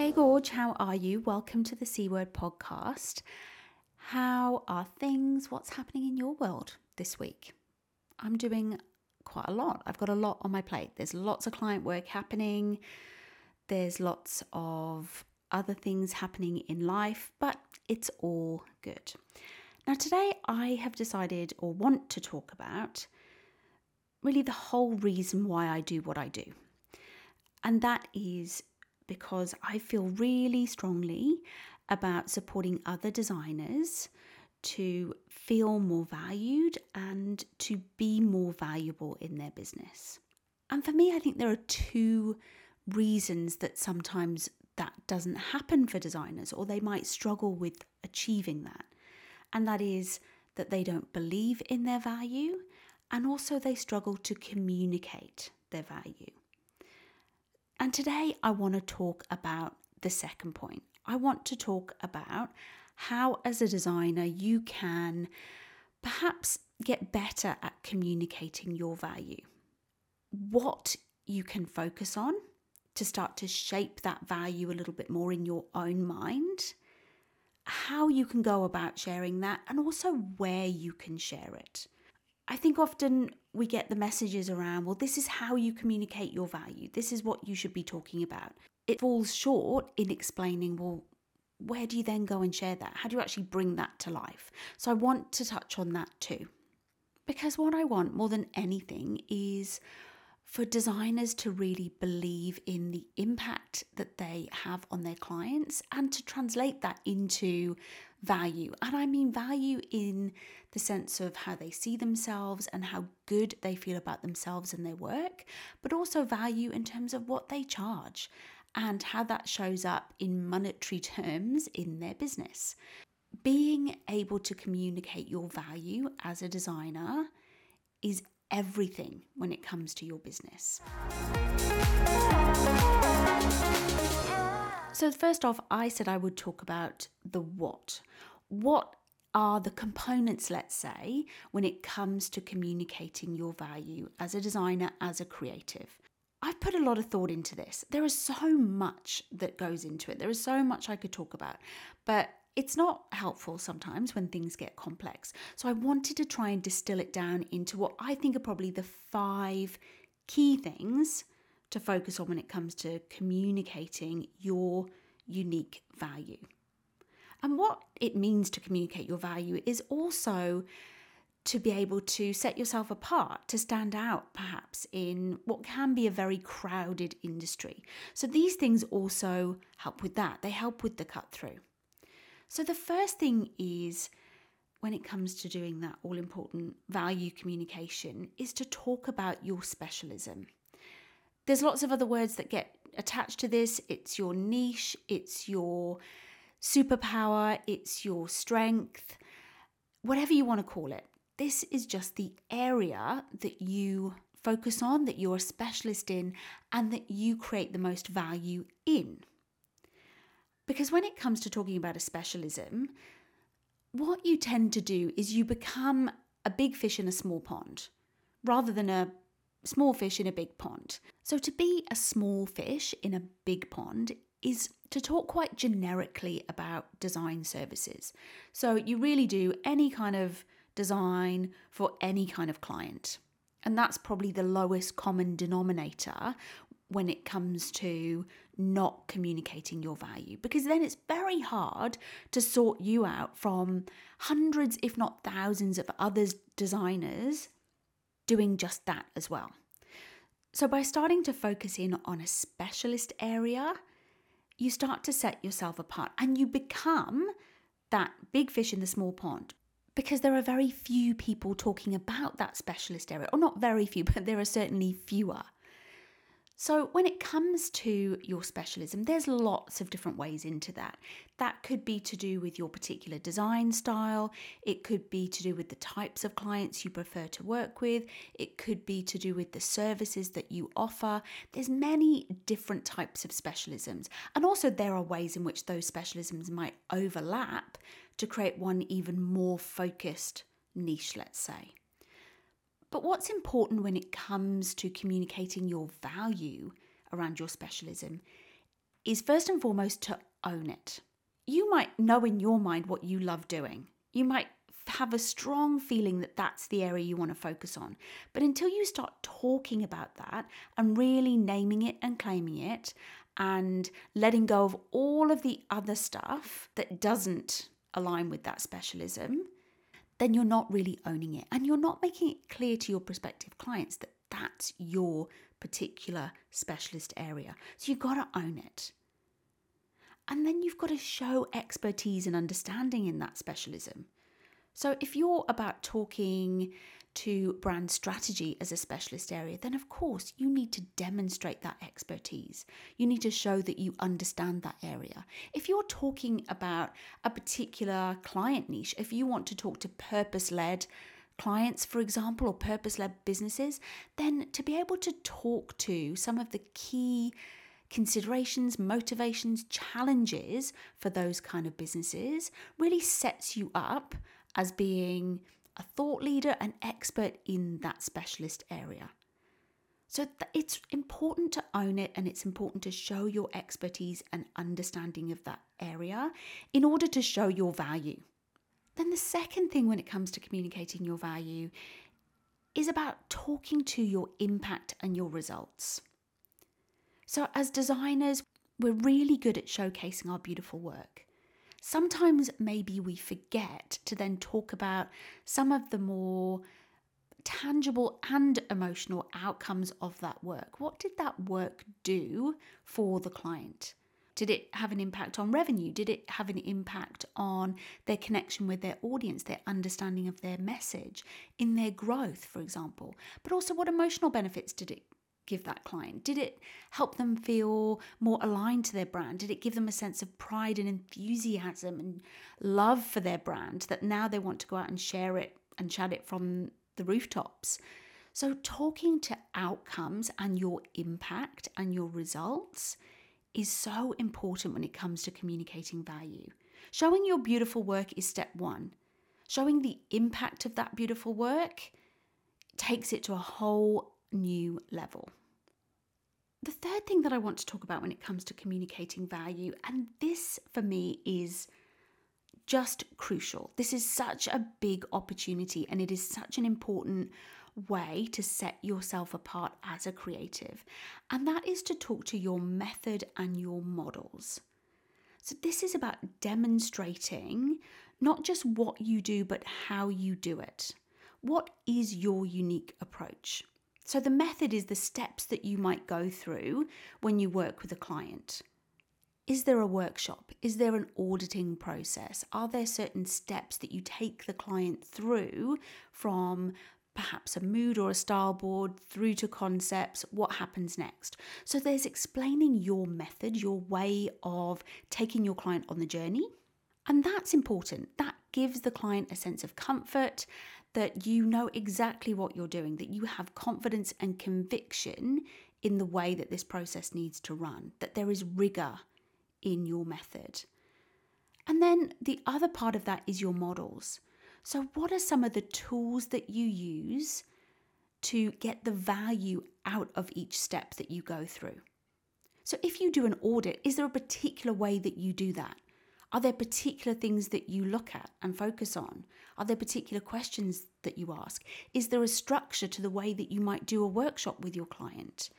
Hey Gorge, how are you? Welcome to the C Word podcast. How are things? What's happening in your world this week? I'm doing quite a lot. I've got a lot on my plate. There's lots of client work happening. There's lots of other things happening in life, but it's all good. Now, today I have decided or want to talk about really the whole reason why I do what I do. And that is because I feel really strongly about supporting other designers to feel more valued and to be more valuable in their business. And for me, I think there are two reasons that sometimes that doesn't happen for designers, or they might struggle with achieving that. And that is that they don't believe in their value, and also they struggle to communicate their value. And today I want to talk about the second point. I want to talk about how, as a designer, you can perhaps get better at communicating your value. What you can focus on to start to shape that value a little bit more in your own mind, how you can go about sharing that, and also where you can share it. I think often we get the messages around, well, this is how you communicate your value. This is what you should be talking about. It falls short in explaining, well, where do you then go and share that? How do you actually bring that to life? So I want to touch on that too. Because what I want more than anything is for designers to really believe in the impact that they have on their clients and to translate that into value. And I mean value in the sense of how they see themselves and how good they feel about themselves and their work, but also value in terms of what they charge and how that shows up in monetary terms in their business. Being able to communicate your value as a designer is everything when it comes to your business. So, first off, I said I would talk about the what. What are the components, let's say, when it comes to communicating your value as a designer, as a creative? I've put a lot of thought into this. There is so much that goes into it. There is so much I could talk about. But it's not helpful sometimes when things get complex. So I wanted to try and distill it down into what I think are probably the five key things to focus on when it comes to communicating your unique value. And what it means to communicate your value is also to be able to set yourself apart, to stand out perhaps in what can be a very crowded industry. So these things also help with that. They help with the cut through. So, the first thing is when it comes to doing that all important value communication is to talk about your specialism. There's lots of other words that get attached to this. It's your niche, it's your superpower, it's your strength, whatever you want to call it. This is just the area that you focus on, that you're a specialist in, and that you create the most value in. Because when it comes to talking about a specialism, what you tend to do is you become a big fish in a small pond rather than a small fish in a big pond. So, to be a small fish in a big pond is to talk quite generically about design services. So, you really do any kind of design for any kind of client. And that's probably the lowest common denominator when it comes to not communicating your value because then it's very hard to sort you out from hundreds, if not thousands, of others designers doing just that as well. So, by starting to focus in on a specialist area, you start to set yourself apart and you become that big fish in the small pond because there are very few people talking about that specialist area, or not very few, but there are certainly fewer. So, when it comes to your specialism, there's lots of different ways into that. That could be to do with your particular design style, it could be to do with the types of clients you prefer to work with, it could be to do with the services that you offer. There's many different types of specialisms, and also there are ways in which those specialisms might overlap to create one even more focused niche, let's say. But what's important when it comes to communicating your value around your specialism is first and foremost to own it. You might know in your mind what you love doing. You might have a strong feeling that that's the area you want to focus on. But until you start talking about that and really naming it and claiming it and letting go of all of the other stuff that doesn't align with that specialism, then you're not really owning it and you're not making it clear to your prospective clients that that's your particular specialist area. So you've got to own it. And then you've got to show expertise and understanding in that specialism. So if you're about talking to brand strategy as a specialist area, then of course you need to demonstrate that expertise. You need to show that you understand that area. If you're talking about a particular client niche, if you want to talk to purpose led clients, for example, or purpose led businesses, then to be able to talk to some of the key considerations, motivations, challenges for those kind of businesses really sets you up as being a thought leader, an expert in that specialist area. So it's important to own it and it's important to show your expertise and understanding of that area in order to show your value. Then the second thing when it comes to communicating your value is about talking to your impact and your results. So, as designers, we're really good at showcasing our beautiful work sometimes maybe we forget to then talk about some of the more tangible and emotional outcomes of that work. What did that work do for the client? Did it have an impact on revenue? Did it have an impact on their connection with their audience, their understanding of their message, in their growth, for example? But also, what emotional benefits did it give that client? Did it help them feel more aligned to their brand? Did it give them a sense of pride and enthusiasm and love for their brand that now they want to go out and share it and chat it from the rooftops? So, talking to outcomes and your impact and your results is so important when it comes to communicating value. Showing your beautiful work is step one. Showing the impact of that beautiful work takes it to a whole new level. The third thing that I want to talk about when it comes to communicating value, and this for me is just crucial. This is such a big opportunity, and it is such an important way to set yourself apart as a creative, and that is to talk to your method and your models. So, this is about demonstrating not just what you do, but how you do it. What is your unique approach? So, the method is the steps that you might go through when you work with a client. Is there a workshop? Is there an auditing process? Are there certain steps that you take the client through from perhaps a mood or a style board through to concepts? What happens next? So, there's explaining your method, your way of taking your client on the journey. And that's important. That gives the client a sense of comfort that you know exactly what you're doing, that you have confidence and conviction in the way that this process needs to run, that there is rigor in your method. And then the other part of that is your models. So, what are some of the tools that you use to get the value out of each step that you go through? So, if you do an audit, is there a particular way that you do that? Are there particular things that you look at and focus on? Are there particular questions that you ask? Is there a structure to the way that you might do a workshop with your client?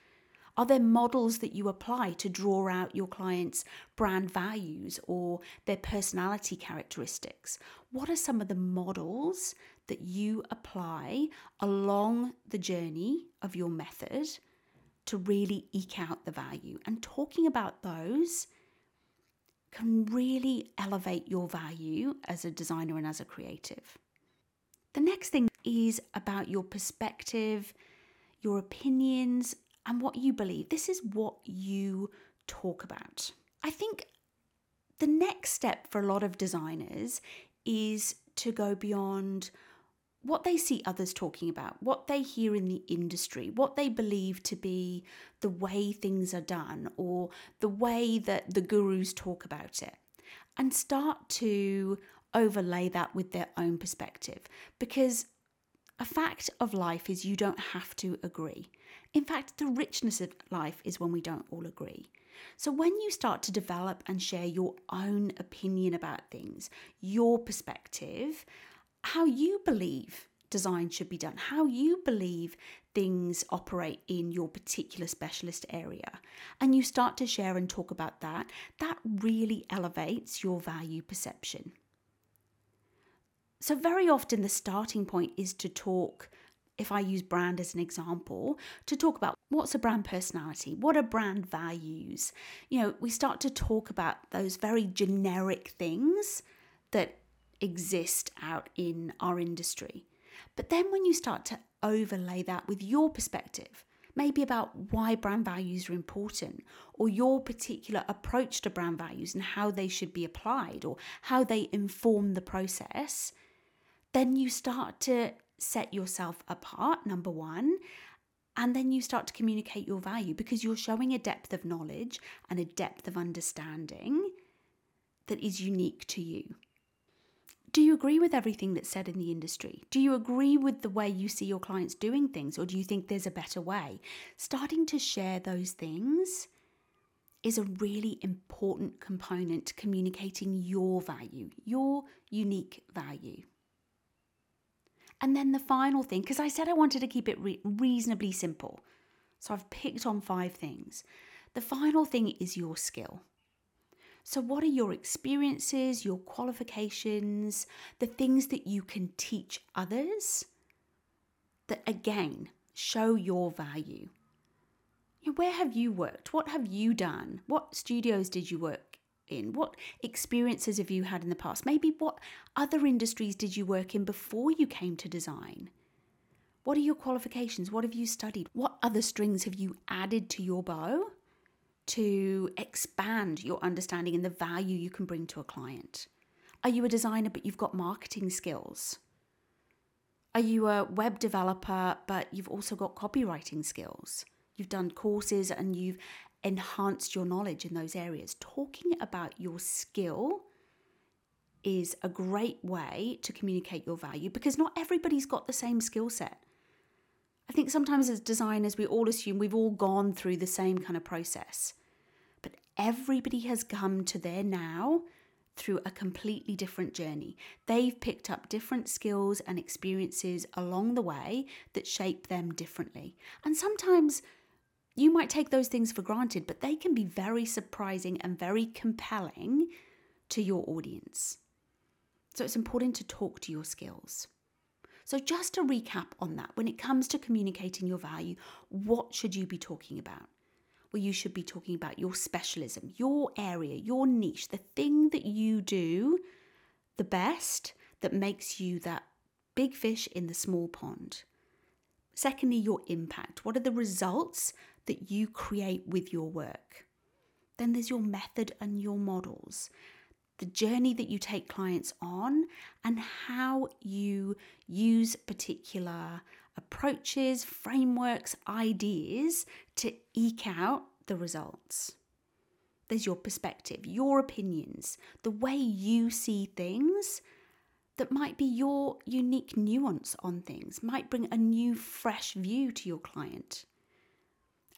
Are there models that you apply to draw out your client's brand values or their personality characteristics? What are some of the models that you apply along the journey of your method to really eke out the value? And talking about those can really elevate your value as a designer and as a creative. The next thing is about your perspective, your opinions, and what you believe. This is what you talk about. I think the next step for a lot of designers is to go beyond what they see others talking about, what they hear in the industry, what they believe to be the way things are done or the way that the gurus talk about it, and start to overlay that with their own perspective. Because a fact of life is you don't have to agree. In fact, the richness of life is when we don't all agree. So, when you start to develop and share your own opinion about things, your perspective, how you believe design should be done, how you believe things operate in your particular specialist area, and you start to share and talk about that, that really elevates your value perception. So, very often the starting point is to talk if I use brand as an example, to talk about what's a brand personality, what are brand values. You know, we start to talk about those very generic things that exist out in our industry. But then when you start to overlay that with your perspective, maybe about why brand values are important, or your particular approach to brand values and how they should be applied, or how they inform the process, then you start to set yourself apart, number one. And then you start to communicate your value because you're showing a depth of knowledge and a depth of understanding that is unique to you. Do you agree with everything that's said in the industry? Do you agree with the way you see your clients doing things, or do you think there's a better way? Starting to share those things is a really important component to communicating your value, your unique value. And then the final thing, because I said I wanted to keep it re- reasonably simple. So I've picked on five things. The final thing is your skill. So, what are your experiences, your qualifications, the things that you can teach others that again show your value? Where have you worked? What have you done? What studios did you work in? What experiences have you had in the past? Maybe what other industries did you work in before you came to design? What are your qualifications? What have you studied? What other strings have you added to your bow to expand your understanding and the value you can bring to a client? Are you a designer but you've got marketing skills? Are you a web developer but you've also got copywriting skills? You've done courses and you've enhanced your knowledge in those areas. Talking about your skill is a great way to communicate your value because not everybody's got the same skill set. I think sometimes as designers, we all assume we've all gone through the same kind of process, but everybody has come to their now through a completely different journey. They've picked up different skills and experiences along the way that shape them differently. And sometimes you might take those things for granted, but they can be very surprising and very compelling to your audience. So it's important to talk to your skills. So, just to recap on that, when it comes to communicating your value, what should you be talking about? Well, you should be talking about your specialism, your area, your niche, the thing that you do the best that makes you that big fish in the small pond. Secondly, your impact. What are the results that you create with your work. Then there's your method and your models, the journey that you take clients on, and how you use particular approaches, frameworks, ideas to eke out the results. There's your perspective, your opinions, the way you see things that might be your unique nuance on things, might bring a new, fresh view to your client.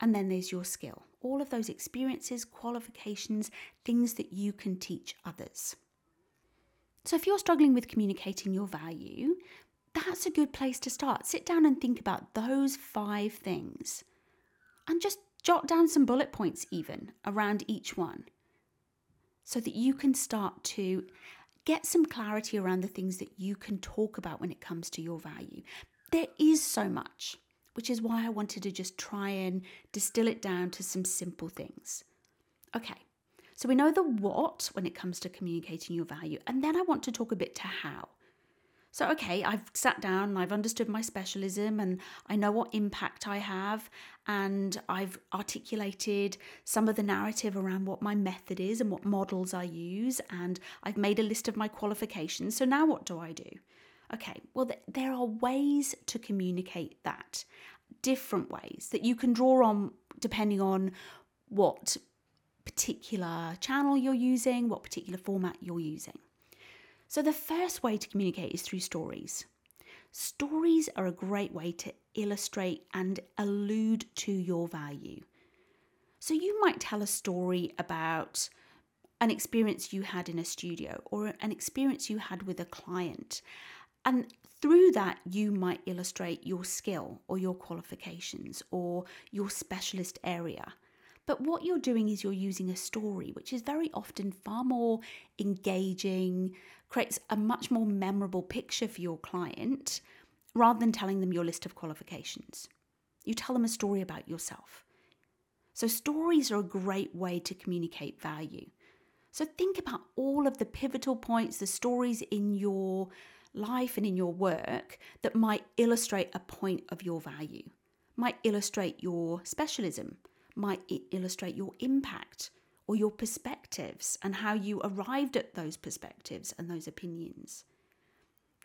And then there's your skill all of those experiences, qualifications, things that you can teach others. So, if you're struggling with communicating your value, that's a good place to start. Sit down and think about those five things and just jot down some bullet points, even around each one, so that you can start to get some clarity around the things that you can talk about when it comes to your value. There is so much which is why I wanted to just try and distill it down to some simple things. Okay, so we know the what when it comes to communicating your value, and then I want to talk a bit to how. So, okay, I've sat down and I've understood my specialism and I know what impact I have, and I've articulated some of the narrative around what my method is and what models I use, and I've made a list of my qualifications. So, now what do I do? Okay, well, th- there are ways to communicate that, different ways that you can draw on depending on what particular channel you're using, what particular format you're using. So, the first way to communicate is through stories. Stories are a great way to illustrate and allude to your value. So, you might tell a story about an experience you had in a studio or an experience you had with a client. And through that, you might illustrate your skill or your qualifications or your specialist area. But what you're doing is you're using a story, which is very often far more engaging, creates a much more memorable picture for your client rather than telling them your list of qualifications. You tell them a story about yourself. So, stories are a great way to communicate value. So, think about all of the pivotal points, the stories in your life and in your work that might illustrate a point of your value, might illustrate your specialism, might illustrate your impact or your perspectives and how you arrived at those perspectives and those opinions.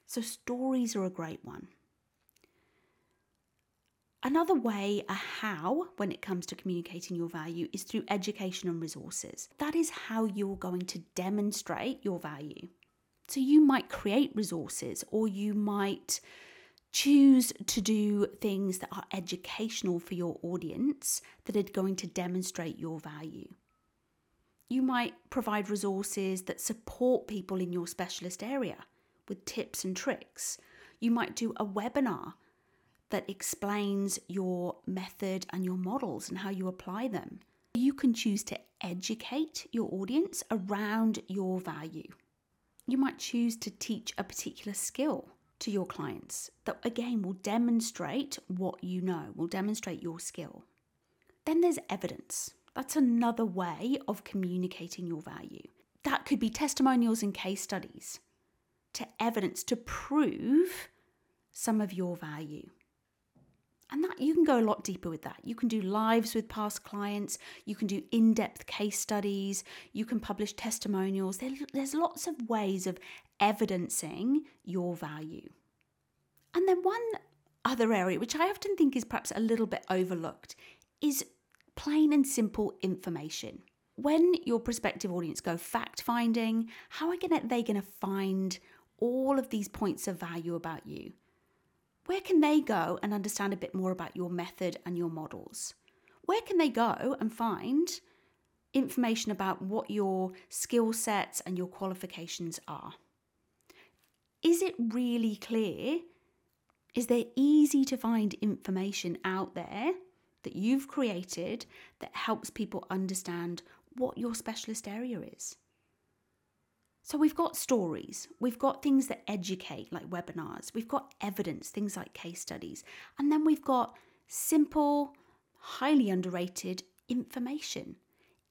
So, stories are a great one. Another way, a how, when it comes to communicating your value, is through education and resources. That is how you're going to demonstrate your value. So, you might create resources or you might choose to do things that are educational for your audience that are going to demonstrate your value. You might provide resources that support people in your specialist area with tips and tricks. You might do a webinar that explains your method and your models and how you apply them. You can choose to educate your audience around your value. You might choose to teach a particular skill to your clients that again will demonstrate what you know, will demonstrate your skill. Then there's evidence. That's another way of communicating your value. That could be testimonials and case studies to evidence to prove some of your value. And that you can go a lot deeper with that. You can do lives with past clients, you can do in depth case studies, you can publish testimonials. There, there's lots of ways of evidencing your value. And then one other area, which I often think is perhaps a little bit overlooked, is plain and simple information. When your prospective audience go fact finding, how are they going to find all of these points of value about you? Where can they go and understand a bit more about your method and your models? Where can they go and find information about what your skill sets and your qualifications are? Is it really clear? Is there easy to find information out there that you've created that helps people understand what your specialist area is? So we've got stories, we've got things that educate, like webinars, we've got evidence, things like case studies, and then we've got simple, highly underrated information.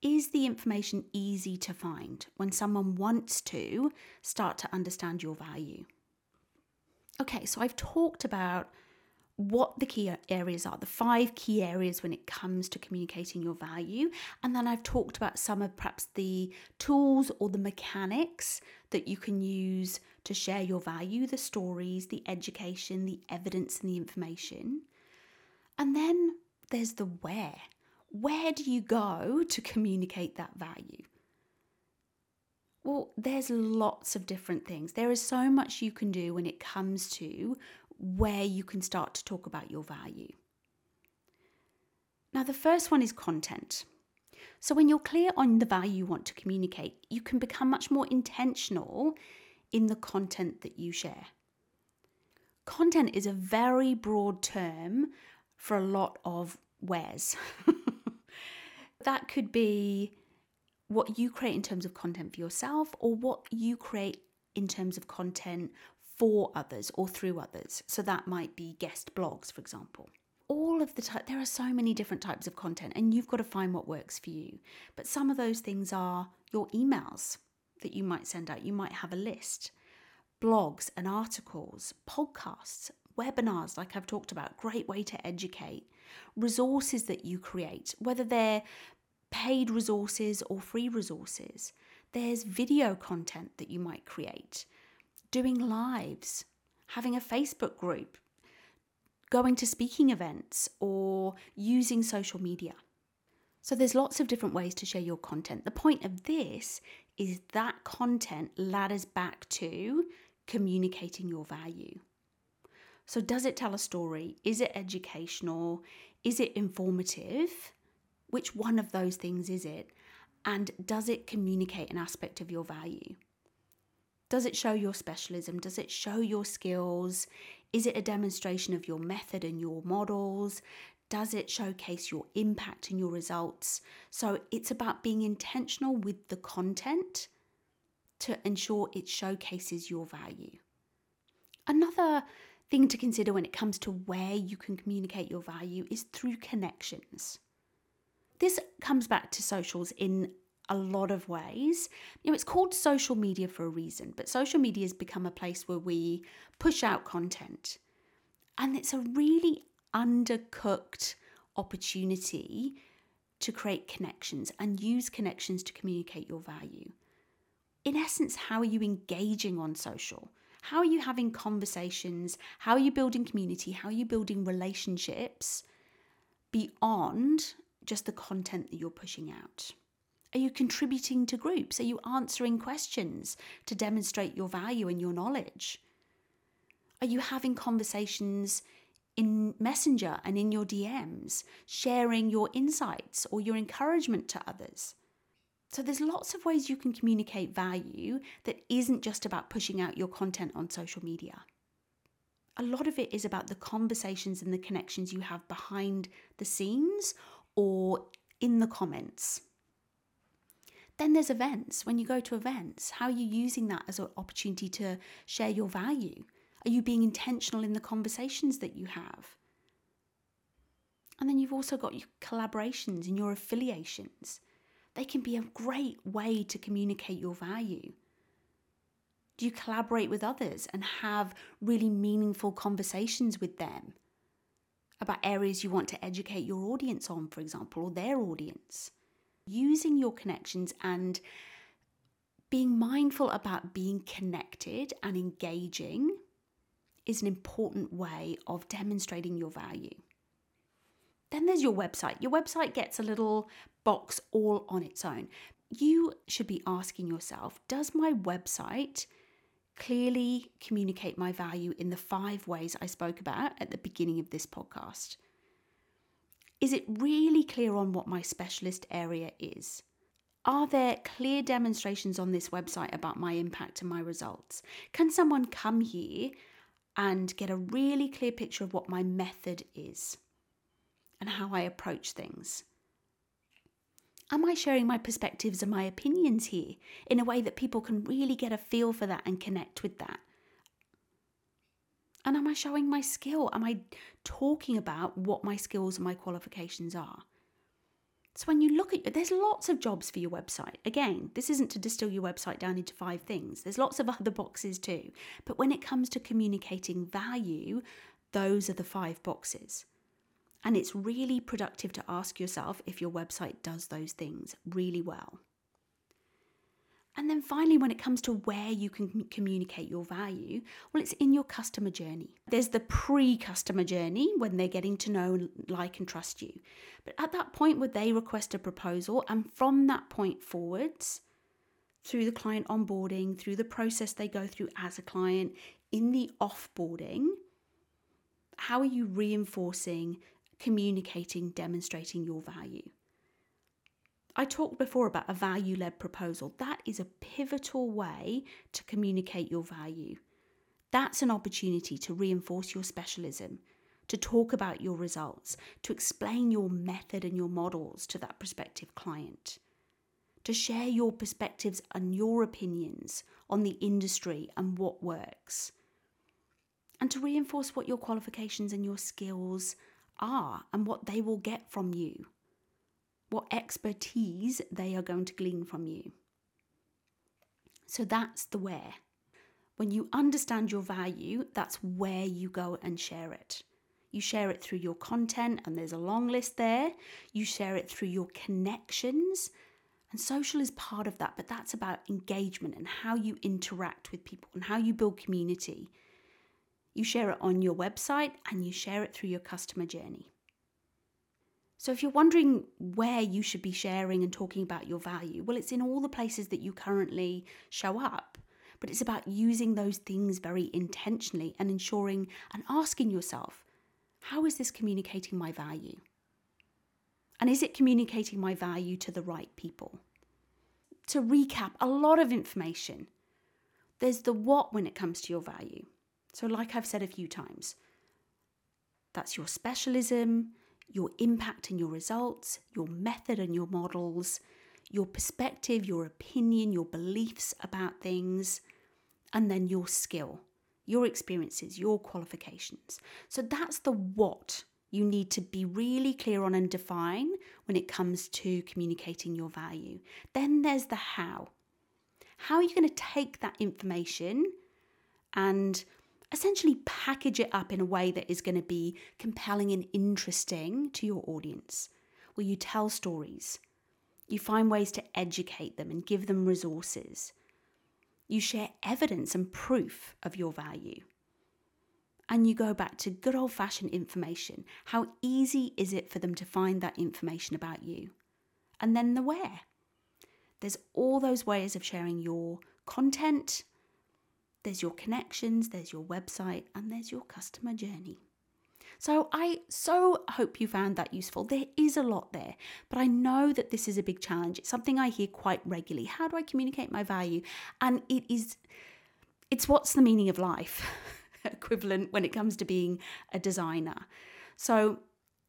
Is the information easy to find when someone wants to start to understand your value? Okay, so I've talked about what the key areas are, the five key areas when it comes to communicating your value. And then I've talked about some of perhaps the tools or the mechanics that you can use to share your value, the stories, the education, the evidence, and the information. And then there's the where. Where do you go to communicate that value? Well, there's lots of different things. There is so much you can do when it comes to where you can start to talk about your value. Now, the first one is content. So, when you're clear on the value you want to communicate, you can become much more intentional in the content that you share. Content is a very broad term for a lot of wares. that could be what you create in terms of content for yourself or what you create in terms of content for others or through others. So that might be guest blogs, for example. All of the time, there are so many different types of content, and you've got to find what works for you. But some of those things are your emails that you might send out, you might have a list. blogs and articles, podcasts, webinars, like I've talked about, great way to educate, resources that you create, whether they're paid resources or free resources. There's video content that you might create, doing lives, having a Facebook group, going to speaking events, or using social media. So there's lots of different ways to share your content. The point of this is that content ladders back to communicating your value. So, does it tell a story? Is it educational? Is it informative? Which one of those things is it? And does it communicate an aspect of your value? Does it show your specialism? Does it show your skills? Is it a demonstration of your method and your models? Does it showcase your impact and your results? So it's about being intentional with the content to ensure it showcases your value. Another thing to consider when it comes to where you can communicate your value is through connections. This comes back to socials in a lot of ways. You know, it's called social media for a reason, but social media has become a place where we push out content. And it's a really undercooked opportunity to create connections and use connections to communicate your value. In essence, how are you engaging on social? How are you having conversations? How are you building community? How are you building relationships beyond just the content that you're pushing out? Are you contributing to groups? Are you answering questions to demonstrate your value and your knowledge? Are you having conversations in Messenger and in your DMs, sharing your insights or your encouragement to others? So, there's lots of ways you can communicate value that isn't just about pushing out your content on social media. A lot of it is about the conversations and the connections you have behind the scenes or in the comments. Then there's events. When you go to events, how are you using that as an opportunity to share your value? Are you being intentional in the conversations that you have? And then you've also got your collaborations and your affiliations. They can be a great way to communicate your value. Do you collaborate with others and have really meaningful conversations with them about areas you want to educate your audience on, for example, or their audience? Using your connections and being mindful about being connected and engaging is an important way of demonstrating your value. Then there's your website. Your website gets a little box all on its own. You should be asking yourself Does my website clearly communicate my value in the five ways I spoke about at the beginning of this podcast? Is it really clear on what my specialist area is? Are there clear demonstrations on this website about my impact and my results? Can someone come here and get a really clear picture of what my method is and how I approach things? Am I sharing my perspectives and my opinions here in a way that people can really get a feel for that and connect with that? And am I showing my skill? Am I talking about what my skills and my qualifications are? So when you look at there's lots of jobs for your website. Again, this isn't to distill your website down into five things. There's lots of other boxes too. But when it comes to communicating value, those are the five boxes. And it's really productive to ask yourself if your website does those things really well. And then finally, when it comes to where you can communicate your value, well, it's in your customer journey. There's the pre customer journey when they're getting to know, like, and trust you. But at that point, would they request a proposal? And from that point forwards, through the client onboarding, through the process they go through as a client, in the offboarding, how are you reinforcing, communicating, demonstrating your value? I talked before about a value led proposal. That is a pivotal way to communicate your value. That's an opportunity to reinforce your specialism, to talk about your results, to explain your method and your models to that prospective client, to share your perspectives and your opinions on the industry and what works, and to reinforce what your qualifications and your skills are and what they will get from you what expertise they are going to glean from you. So that's the where. When you understand your value, that's where you go and share it. You share it through your content, and there's a long list there. You share it through your connections, and social is part of that, but that's about engagement and how you interact with people and how you build community. You share it on your website and you share it through your customer journey. So, if you're wondering where you should be sharing and talking about your value, well, it's in all the places that you currently show up. But it's about using those things very intentionally and ensuring and asking yourself, how is this communicating my value? And is it communicating my value to the right people? To recap, a lot of information. There's the what when it comes to your value. So, like I've said a few times, that's your specialism, your impact and your results, your method and your models, your perspective, your opinion, your beliefs about things, and then your skill, your experiences, your qualifications. So that's the what you need to be really clear on and define when it comes to communicating your value. Then there's the how. How are you going to take that information and essentially package it up in a way that is going to be compelling and interesting to your audience? where you tell stories? You find ways to educate them and give them resources. You share evidence and proof of your value and you go back to good old fashioned information. How easy is it for them to find that information about you? And then the where. There's all those ways of sharing your content, there's your connections, there's your website, and there's your customer journey. So I so hope you found that useful. There is a lot there, but I know that this is a big challenge. It's something I hear quite regularly. How do I communicate my value? And it is it's what's the meaning of life. equivalent when it comes to being a designer. So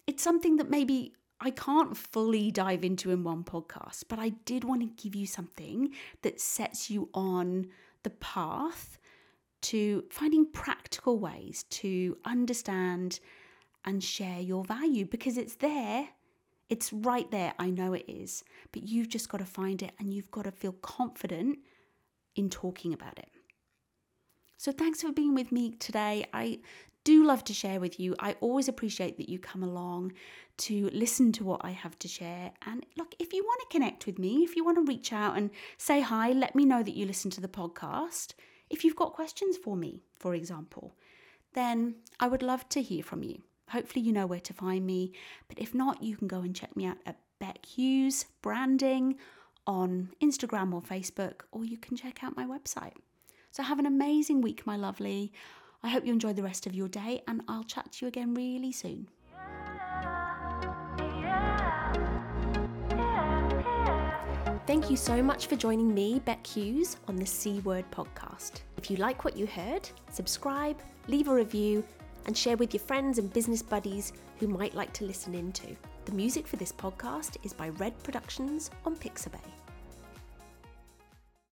it's something that maybe I can't fully dive into in one podcast, but I did want to give you something that sets you on the path to finding practical ways to understand and share your value because it's there. It's right there. I know it is. But you've just got to find it and you've got to feel confident in talking about it. So thanks for being with me today. I do love to share with you. I always appreciate that you come along to listen to what I have to share. And look, if you want to connect with me, if you want to reach out and say hi, let me know that you listen to the podcast. If you've got questions for me, for example, then I would love to hear from you. Hopefully, you know where to find me. But if not, you can go and check me out at Bec Hughes Branding on Instagram or Facebook, or you can check out my website. So have an amazing week, my lovely. I hope you enjoy the rest of your day, and I'll chat to you again really soon. Thank you so much for joining me, Bec Hughes, on the C Word podcast. If you like what you heard, subscribe, leave a review, and share with your friends and business buddies who might like to listen into. The music for this podcast is by Red Productions on Pixabay.